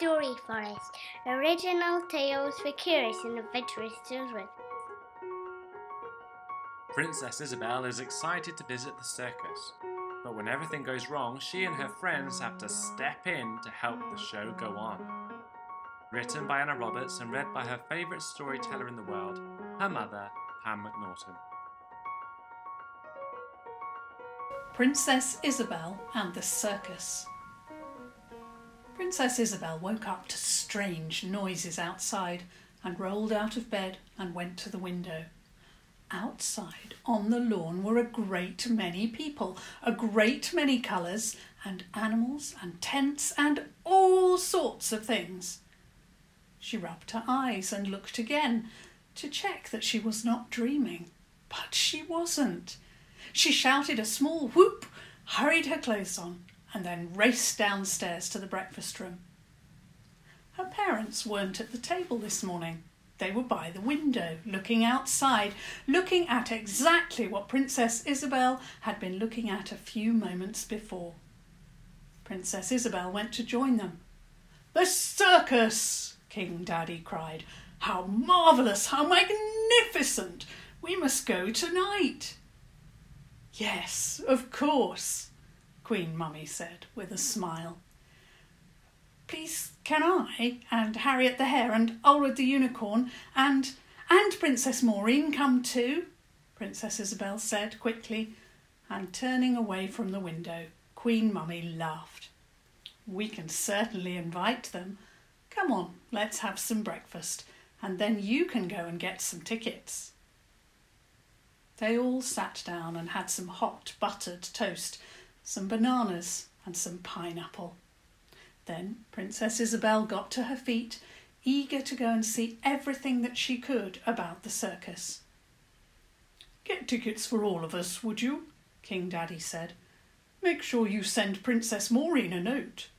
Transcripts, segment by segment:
Welcome to the Story Forest, original tales for curious and adventurous children. Princess Isobel is excited to visit the circus, but when everything goes wrong, she and her friends have to step in to help the show go on. Written by Anna Roberts and read by her favourite storyteller in the world, her mother, Pam McNaughton. Princess Isobel and the Circus. Princess Isobel woke up to strange noises outside and rolled out of bed and went to the window. Outside on the lawn were a great many people, a great many colours, and animals and tents and all sorts of things. She rubbed her eyes and looked again to check that she was not dreaming, but she wasn't. She shouted a small whoop, hurried her clothes on, and then raced downstairs to the breakfast room. Her parents weren't at the table this morning. They were by the window, looking outside, looking at exactly what Princess Isobel had been looking at a few moments before. Princess Isobel went to join them. The circus! King Daddy cried. How marvellous! How magnificent! We must go tonight. Yes, of course, Queen Mummy said with a smile. Please, can I and Harriet the Hare and Ulred the Unicorn and and Princess Maureen come too? Princess Isobel said quickly, and turning away from the window, Queen Mummy laughed. We can certainly invite them. Come on, let's have some breakfast, and then you can go and get some tickets. They all sat down and had some hot buttered toast some bananas, and some pineapple. Then Princess Isobel got to her feet, eager to go and see everything that she could about the circus. Get tickets for all of us, would you? King Daddy said. Make sure you send Princess Maureen a note.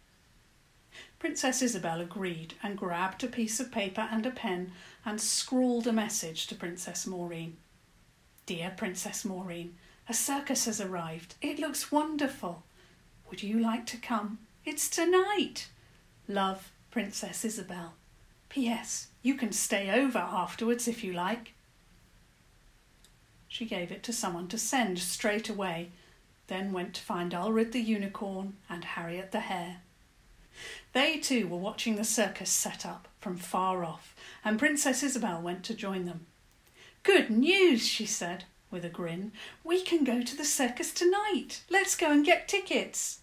Princess Isobel agreed and grabbed a piece of paper and a pen and scrawled a message to Princess Maureen. Dear Princess Maureen, a circus has arrived. It looks wonderful. Would you like to come? It's tonight. Love, Princess Isobel. P.S. You can stay over afterwards if you like. She gave it to someone to send straight away, then went to find Ulred the unicorn and Harriet the hare. They too were watching the circus set up from far off, and Princess Isobel went to join them. Good news, she said with a grin. We can go to the circus tonight. Let's go and get tickets.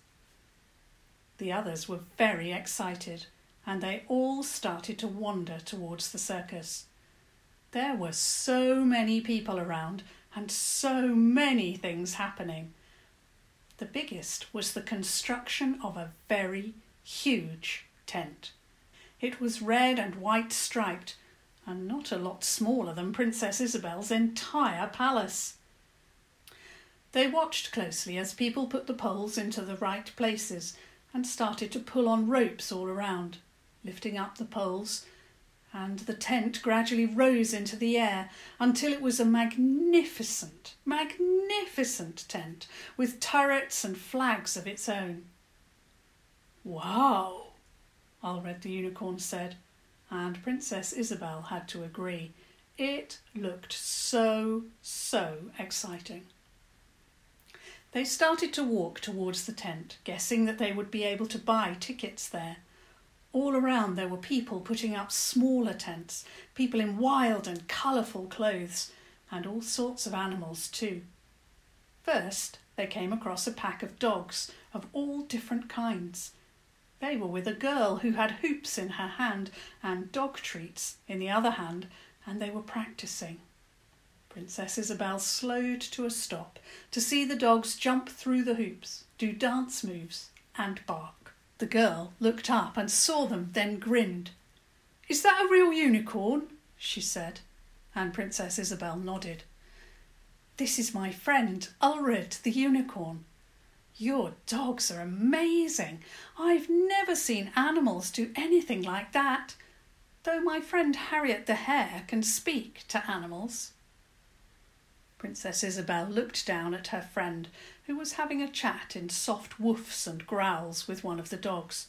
The others were very excited and they all started to wander towards the circus. There were so many people around and so many things happening. The biggest was the construction of a very huge tent. It was red and white striped and not a lot smaller than Princess Isobel's entire palace. They watched closely as people put the poles into the right places and started to pull on ropes all around, lifting up the poles, and the tent gradually rose into the air until it was a magnificent, magnificent tent with turrets and flags of its own. Wow, Ulred the unicorn said and Princess Isobel had to agree. It looked so, so exciting. They started to walk towards the tent, guessing that they would be able to buy tickets there. All around there were people putting up smaller tents, people in wild and colourful clothes, and all sorts of animals too. First, they came across a pack of dogs of all different kinds. They were with a girl who had hoops in her hand and dog treats in the other hand, and they were practicing. Princess Isobel slowed to a stop to see the dogs jump through the hoops, do dance moves, and bark. The girl looked up and saw them, then grinned. Is that a real unicorn? she said, and Princess Isobel nodded. This is my friend, Ulred the unicorn. Your dogs are amazing. I've never seen animals do anything like that, though my friend Harriet the Hare can speak to animals. Princess Isobel looked down at her friend, who was having a chat in soft woofs and growls with one of the dogs.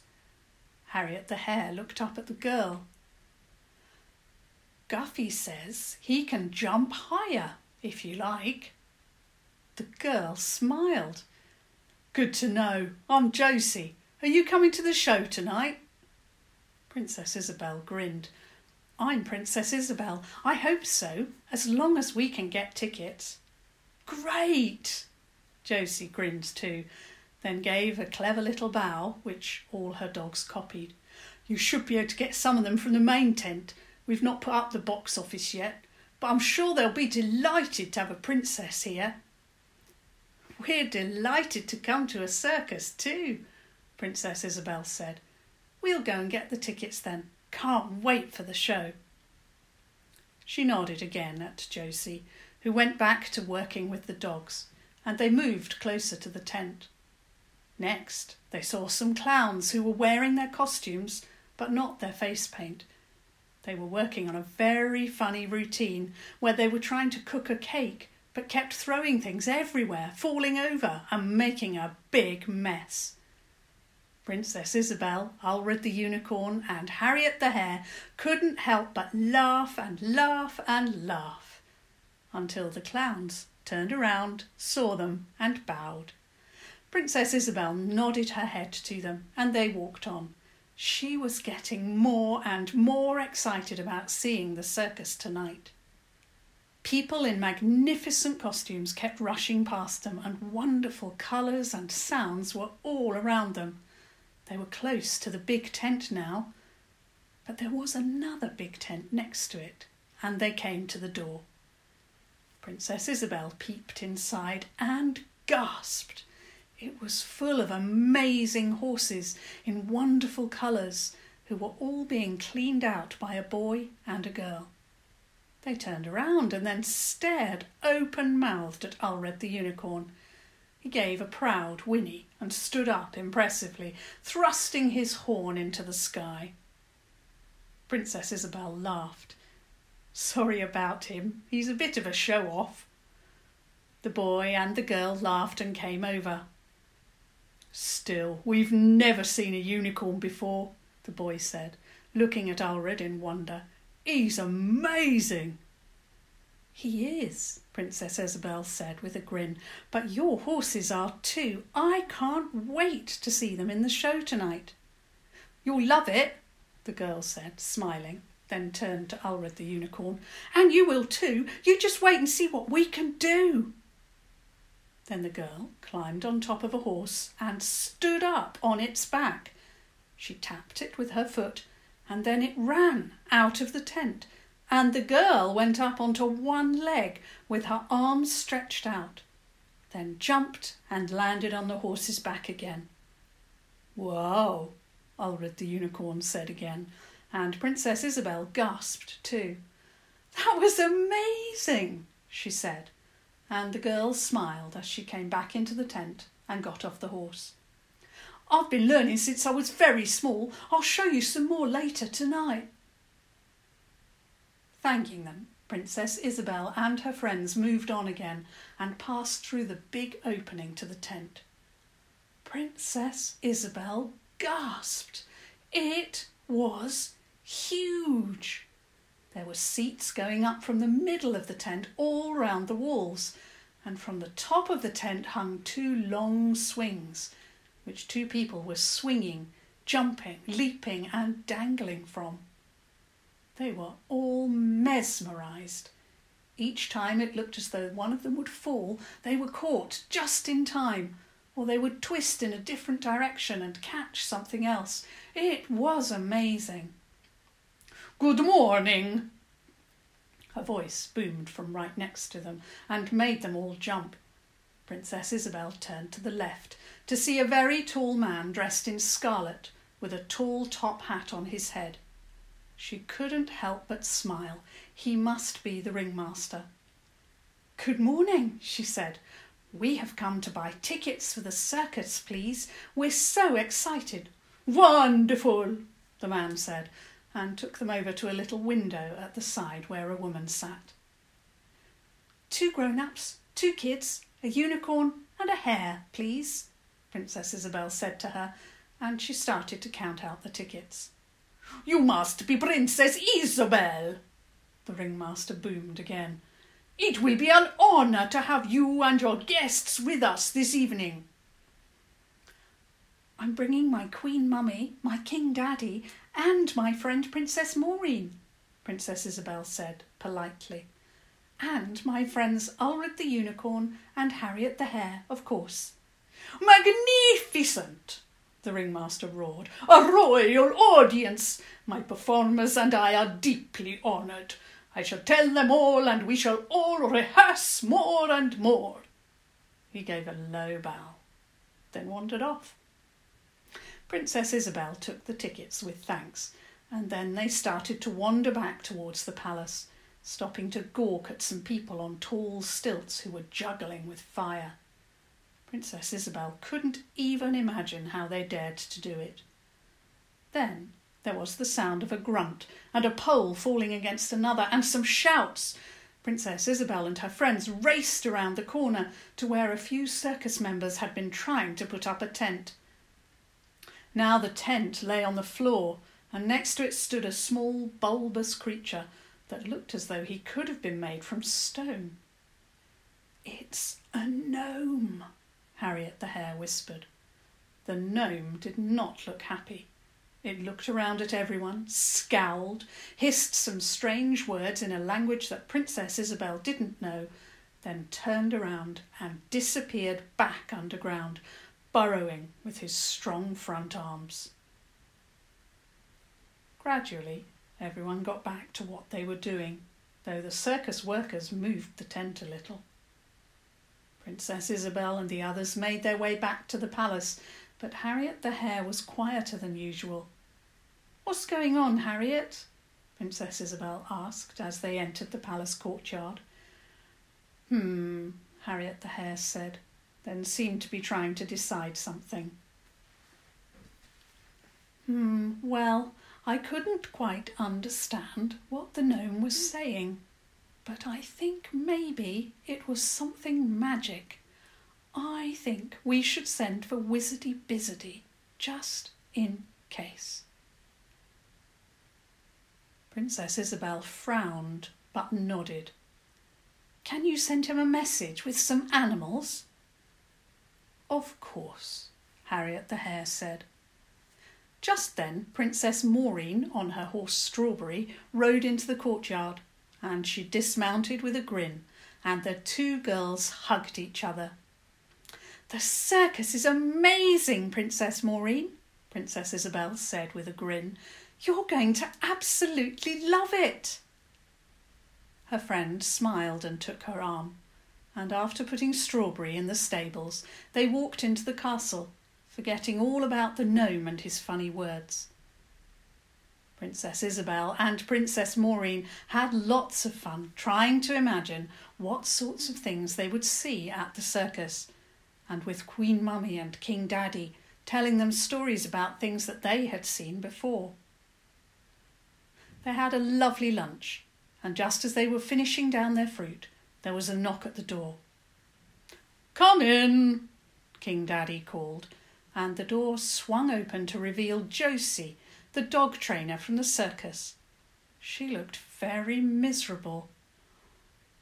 Harriet the Hare looked up at the girl. Guffy says he can jump higher, if you like. The girl smiled. Good to know. I'm Josie. Are you coming to the show tonight? Princess Isobel grinned. I'm Princess Isobel. I hope so, as long as we can get tickets. Great! Josie grinned too, then gave a clever little bow, which all her dogs copied. You should be able to get some of them from the main tent. We've not put up the box office yet, but I'm sure they'll be delighted to have a princess here. We're delighted to come to a circus too, Princess Isobel said. We'll go and get the tickets then. Can't wait for the show. She nodded again at Josie, who went back to working with the dogs, and they moved closer to the tent. Next, they saw some clowns who were wearing their costumes but not their face paint. They were working on a very funny routine where they were trying to cook a cake but kept throwing things everywhere, falling over, and making a big mess. Princess Isobel, Ulred the Unicorn, and Harriet the Hare couldn't help but laugh and laugh and laugh until the clowns turned around, saw them, and bowed. Princess Isobel nodded her head to them, and they walked on. She was getting more and more excited about seeing the circus tonight. People in magnificent costumes kept rushing past them, and wonderful colours and sounds were all around them. They were close to the big tent now, but there was another big tent next to it, and they came to the door. Princess Isobel peeped inside and gasped. It was full of amazing horses in wonderful colours who were all being cleaned out by a boy and a girl. They turned around and then stared open mouthed at Ulred the Unicorn he gave a proud whinny and stood up impressively, thrusting his horn into the sky. Princess Isobel laughed. Sorry about him. He's a bit of a show off. The boy and the girl laughed and came over. Still, we've never seen a unicorn before, the boy said, looking at Ulred in wonder. He's amazing. He is, Princess Isobel said with a grin, but your horses are too. I can't wait to see them in the show tonight. You'll love it, the girl said, smiling, then turned to Ulred the unicorn. And you will too. You just wait and see what we can do. Then the girl climbed on top of a horse and stood up on its back. She tapped it with her foot, and then it ran out of the tent and the girl went up onto one leg with her arms stretched out, then jumped and landed on the horse's back again. Whoa, Ulred the unicorn said again, and Princess Isobel gasped too. That was amazing, she said, and the girl smiled as she came back into the tent and got off the horse. I've been learning since I was very small. I'll show you some more later tonight. Thanking them, Princess Isobel and her friends moved on again and passed through the big opening to the tent. Princess Isobel gasped. It was huge. There were seats going up from the middle of the tent all round the walls, and from the top of the tent hung two long swings, which two people were swinging, jumping, leaping, and dangling from. They were all mesmerised. Each time it looked as though one of them would fall, they were caught just in time, or they would twist in a different direction and catch something else. It was amazing. Good morning! A voice boomed from right next to them and made them all jump. Princess Isobel turned to the left to see a very tall man dressed in scarlet with a tall top hat on his head. She couldn't help but smile. He must be the ringmaster. Good morning, she said. We have come to buy tickets for the circus, please. We're so excited. Wonderful, the man said, and took them over to a little window at the side where a woman sat. Two grown ups, two kids, a unicorn, and a hare, please, Princess Isobel said to her, and she started to count out the tickets. You must be Princess Isobel, the ringmaster boomed again. It will be an honour to have you and your guests with us this evening. I'm bringing my Queen Mummy, my King Daddy, and my friend Princess Maureen, Princess Isobel said politely. And my friends Ulred the Unicorn and Harriet the Hare, of course. Magnificent! the ringmaster roared. A royal audience! My performers and I are deeply honoured. I shall tell them all, and we shall all rehearse more and more. He gave a low bow, then wandered off. Princess Isobel took the tickets with thanks, and then they started to wander back towards the palace, stopping to gawk at some people on tall stilts who were juggling with fire. Princess Isobel couldn't even imagine how they dared to do it. Then there was the sound of a grunt and a pole falling against another and some shouts. Princess Isobel and her friends raced around the corner to where a few circus members had been trying to put up a tent. Now the tent lay on the floor, and next to it stood a small, bulbous creature that looked as though he could have been made from stone. It's a gnome, Harriet the Hare whispered. The gnome did not look happy. It looked around at everyone, scowled, hissed some strange words in a language that Princess Isobel didn't know, then turned around and disappeared back underground, burrowing with his strong front arms. Gradually, everyone got back to what they were doing, though the circus workers moved the tent a little. Princess Isobel and the others made their way back to the palace, but Harriet the Hare was quieter than usual. What's going on, Harriet? Princess Isobel asked as they entered the palace courtyard. Hmm, Harriet the Hare said then seemed to be trying to decide something. Hmm, well, I couldn't quite understand what the gnome was saying, but I think maybe it was something magic. I think we should send for Wizardy Bizardy, just in case. Princess Isobel frowned but nodded. Can you send him a message with some animals? Of course, Harriet the Hare said. Just then, Princess Maureen, on her horse Strawberry, rode into the courtyard, and she dismounted with a grin, and the two girls hugged each other. The circus is amazing, Princess Maureen, Princess Isobel said with a grin. You're going to absolutely love it. Her friend smiled and took her arm and after putting Strawberry in the stables, they walked into the castle, forgetting all about the gnome and his funny words. Princess Isobel and Princess Maureen had lots of fun trying to imagine what sorts of things they would see at the circus, and with Queen Mummy and King Daddy telling them stories about things that they had seen before. They had a lovely lunch, and just as they were finishing down their fruit, there was a knock at the door. Come in, King Daddy called, and the door swung open to reveal Josie, the dog trainer from the circus. She looked very miserable.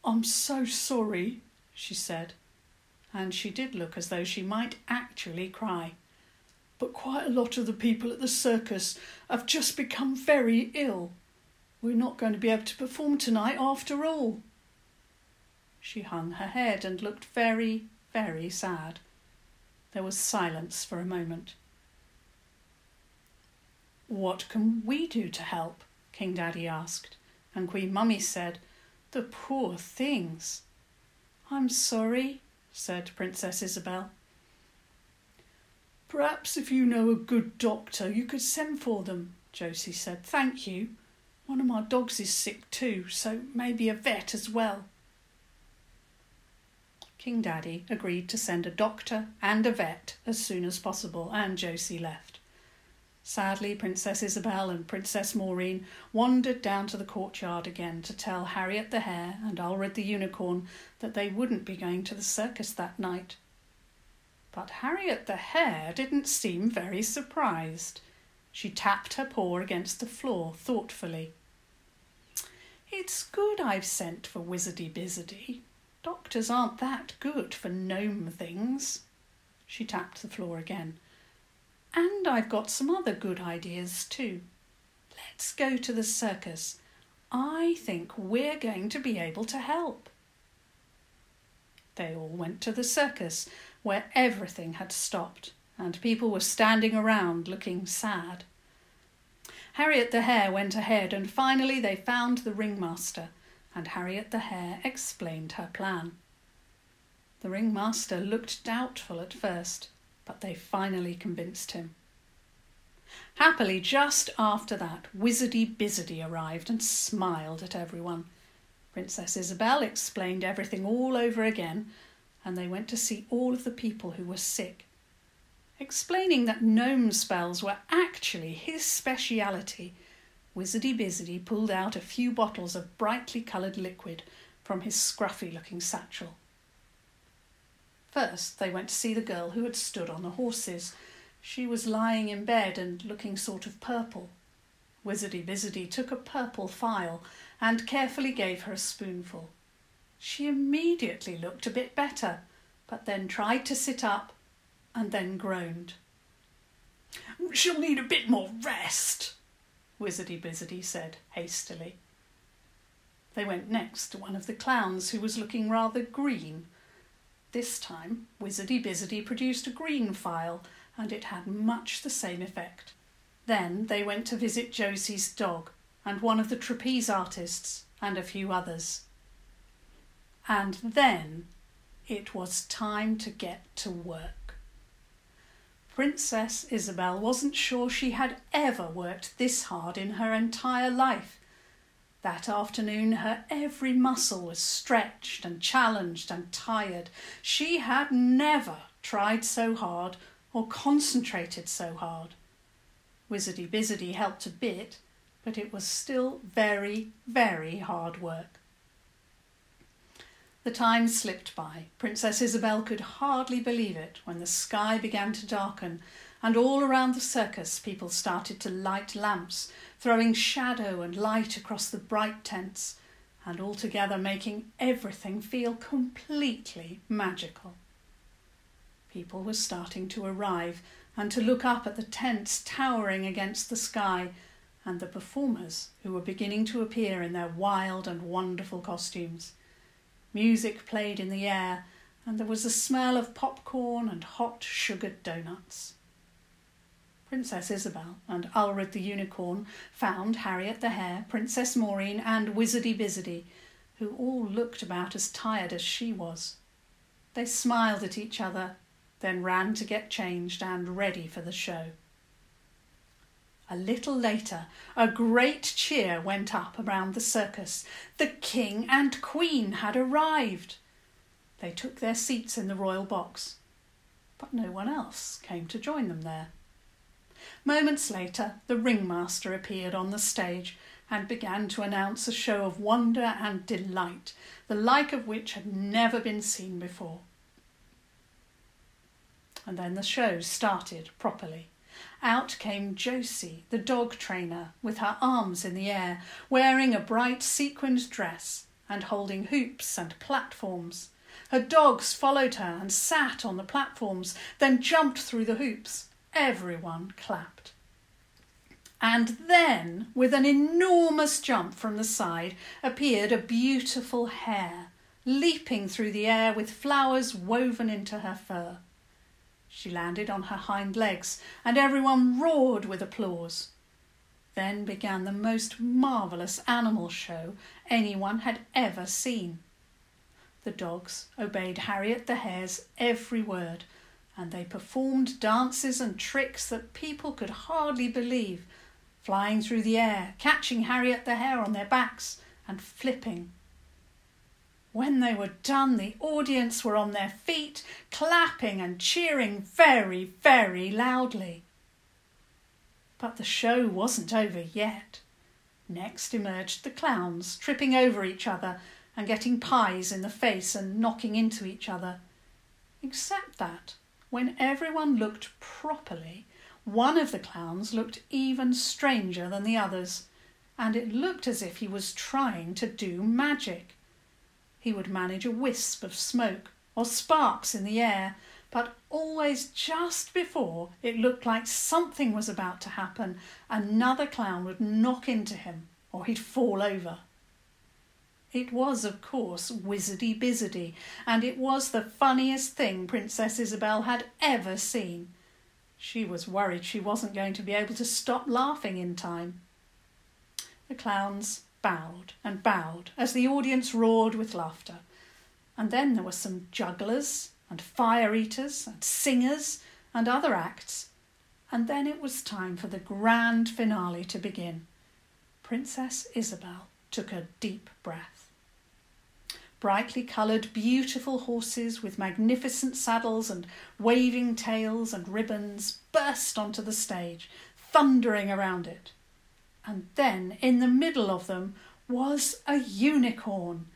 I'm so sorry, she said, and she did look as though she might actually cry. But quite a lot of the people at the circus have just become very ill. We're not going to be able to perform tonight after all. She hung her head and looked very, very sad. There was silence for a moment. What can we do to help? King Daddy asked, and Queen Mummy said, The poor things. I'm sorry, said Princess Isobel. Perhaps if you know a good doctor, you could send for them, Josie said. Thank you. One of my dogs is sick too, so maybe a vet as well. King Daddy agreed to send a doctor and a vet as soon as possible, and Josie left. Sadly, Princess Isobel and Princess Maureen wandered down to the courtyard again to tell Harriet the Hare and Ulred the Unicorn that they wouldn't be going to the circus that night. But Harriet the Hare didn't seem very surprised. She tapped her paw against the floor thoughtfully. It's good I've sent for Wizardy Bizardy. Doctors aren't that good for gnome things. She tapped the floor again. And I've got some other good ideas too. Let's go to the circus. I think we're going to be able to help. They all went to the circus, where everything had stopped, and people were standing around looking sad. Harriet the Hare went ahead, and finally they found the ringmaster, and Harriet the Hare explained her plan. The ringmaster looked doubtful at first, but they finally convinced him. Happily, just after that, Wizardy Bizardy arrived and smiled at everyone. Princess Isobel explained everything all over again, and they went to see all of the people who were sick. Explaining that gnome spells were actually his speciality, Wizardy Bizardy pulled out a few bottles of brightly coloured liquid from his scruffy looking satchel. First, they went to see the girl who had stood on the horses. She was lying in bed and looking sort of purple. Wizardy Bizardy took a purple phial and carefully gave her a spoonful. She immediately looked a bit better, but then tried to sit up and then groaned. She'll need a bit more rest, Wizardy Bizardy said hastily. They went next to one of the clowns who was looking rather green this time, Wizardy Bizardy produced a green phial, and it had much the same effect. Then they went to visit Josie's dog, and one of the trapeze artists, and a few others. And then it was time to get to work. Princess Isobel wasn't sure she had ever worked this hard in her entire life, that afternoon, her every muscle was stretched and challenged and tired. She had never tried so hard or concentrated so hard. Wizardy Bizardy helped a bit, but it was still very, very hard work. The time slipped by. Princess Isobel could hardly believe it when the sky began to darken and all around the circus people started to light lamps throwing shadow and light across the bright tents, and altogether making everything feel completely magical. People were starting to arrive and to look up at the tents towering against the sky and the performers who were beginning to appear in their wild and wonderful costumes. Music played in the air, and there was a smell of popcorn and hot sugared doughnuts. Princess Isobel and Ulred the Unicorn found Harriet the Hare, Princess Maureen, and Wizardy Bizardy, who all looked about as tired as she was. They smiled at each other, then ran to get changed and ready for the show. A little later, a great cheer went up around the circus. The King and Queen had arrived. They took their seats in the royal box, but no one else came to join them there. Moments later, the ringmaster appeared on the stage and began to announce a show of wonder and delight, the like of which had never been seen before. And then the show started properly. Out came Josie, the dog trainer, with her arms in the air, wearing a bright sequined dress and holding hoops and platforms. Her dogs followed her and sat on the platforms, then jumped through the hoops. Everyone clapped. And then, with an enormous jump from the side, appeared a beautiful hare, leaping through the air with flowers woven into her fur. She landed on her hind legs, and everyone roared with applause. Then began the most marvellous animal show anyone had ever seen. The dogs obeyed Harriet the Hare's every word and they performed dances and tricks that people could hardly believe, flying through the air, catching Harriet the Hare on their backs, and flipping. When they were done, the audience were on their feet, clapping and cheering very, very loudly. But the show wasn't over yet. Next emerged the clowns, tripping over each other and getting pies in the face and knocking into each other. Except that when everyone looked properly, one of the clowns looked even stranger than the others, and it looked as if he was trying to do magic. He would manage a wisp of smoke or sparks in the air, but always just before it looked like something was about to happen, another clown would knock into him or he'd fall over. It was, of course, Wizardy Bizardy, and it was the funniest thing Princess Isobel had ever seen. She was worried she wasn't going to be able to stop laughing in time. The clowns bowed and bowed as the audience roared with laughter. And then there were some jugglers and fire eaters and singers and other acts. And then it was time for the grand finale to begin. Princess Isobel took a deep breath. Brightly coloured, beautiful horses with magnificent saddles and waving tails and ribbons burst onto the stage, thundering around it. And then in the middle of them was a unicorn,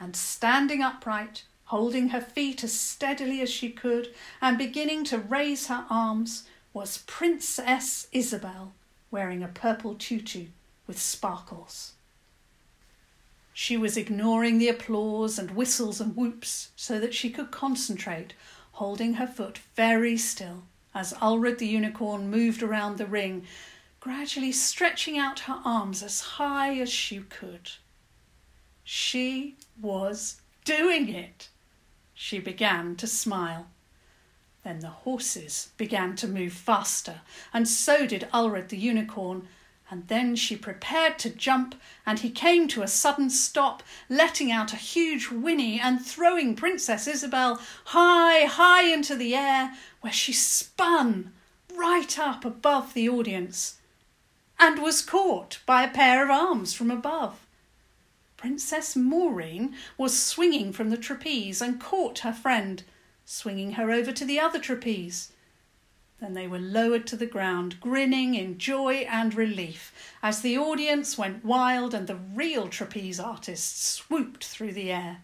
and standing upright, holding her feet as steadily as she could, and beginning to raise her arms, was Princess Isobel, wearing a purple tutu with sparkles. She was ignoring the applause and whistles and whoops so that she could concentrate, holding her foot very still as Ulred the unicorn moved around the ring, gradually stretching out her arms as high as she could. She was doing it. She began to smile. Then the horses began to move faster, and so did Ulred the unicorn, and then she prepared to jump, and he came to a sudden stop, letting out a huge whinny and throwing Princess Isobel high, high into the air, where she spun right up above the audience and was caught by a pair of arms from above. Princess Maureen was swinging from the trapeze and caught her friend, swinging her over to the other trapeze. Then they were lowered to the ground, grinning in joy and relief as the audience went wild and the real trapeze artists swooped through the air.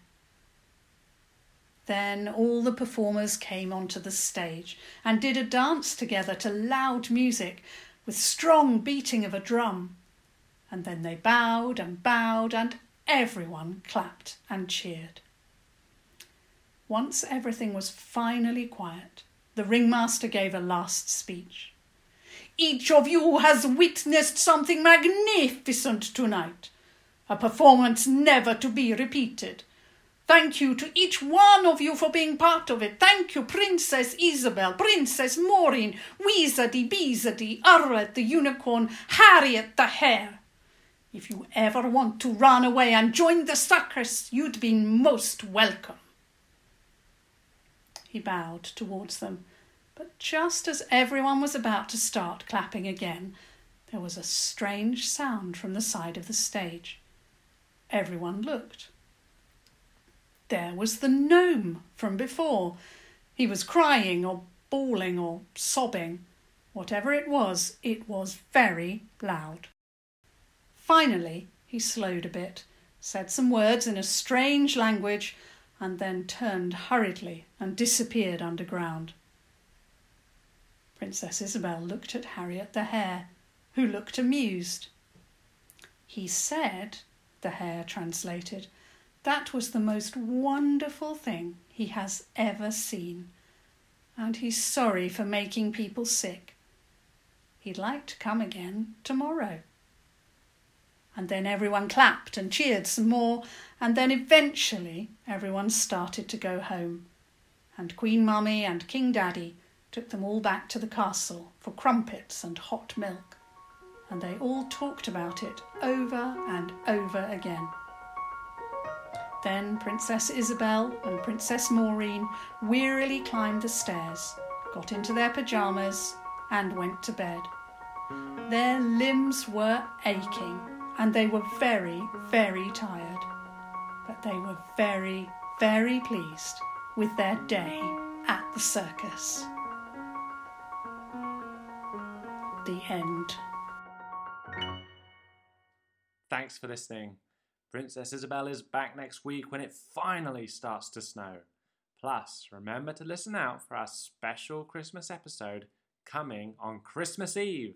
Then all the performers came onto the stage and did a dance together to loud music with strong beating of a drum. And then they bowed and bowed, and everyone clapped and cheered. Once everything was finally quiet, the ringmaster gave a last speech. Each of you has witnessed something magnificent tonight, a performance never to be repeated. Thank you to each one of you for being part of it. Thank you, Princess Isobel, Princess Maureen, Wizardy Bizardy, Ulred the Unicorn, Harriet the Hare. If you ever want to run away and join the circus, you'd be most welcome. He bowed towards them, but just as everyone was about to start clapping again, there was a strange sound from the side of the stage. Everyone looked. There was the gnome from before. He was crying or bawling or sobbing. Whatever it was, it was very loud. Finally, he slowed a bit, said some words in a strange language, and then turned hurriedly and disappeared underground. Princess Isobel looked at Harriet the Hare, who looked amused. He said, the hare translated, that was the most wonderful thing he has ever seen, and he's sorry for making people sick. He'd like to come again tomorrow. And then everyone clapped and cheered some more, and then eventually everyone started to go home. And Queen Mummy and King Daddy took them all back to the castle for crumpets and hot milk. And they all talked about it over and over again. Then Princess Isobel and Princess Maureen wearily climbed the stairs, got into their pyjamas, and went to bed. Their limbs were aching and they were very, very tired. But they were very, very pleased with their day at the circus. The end. Thanks for listening. Princess Isobel is back next week when it finally starts to snow. Plus, remember to listen out for our special Christmas episode coming on Christmas Eve.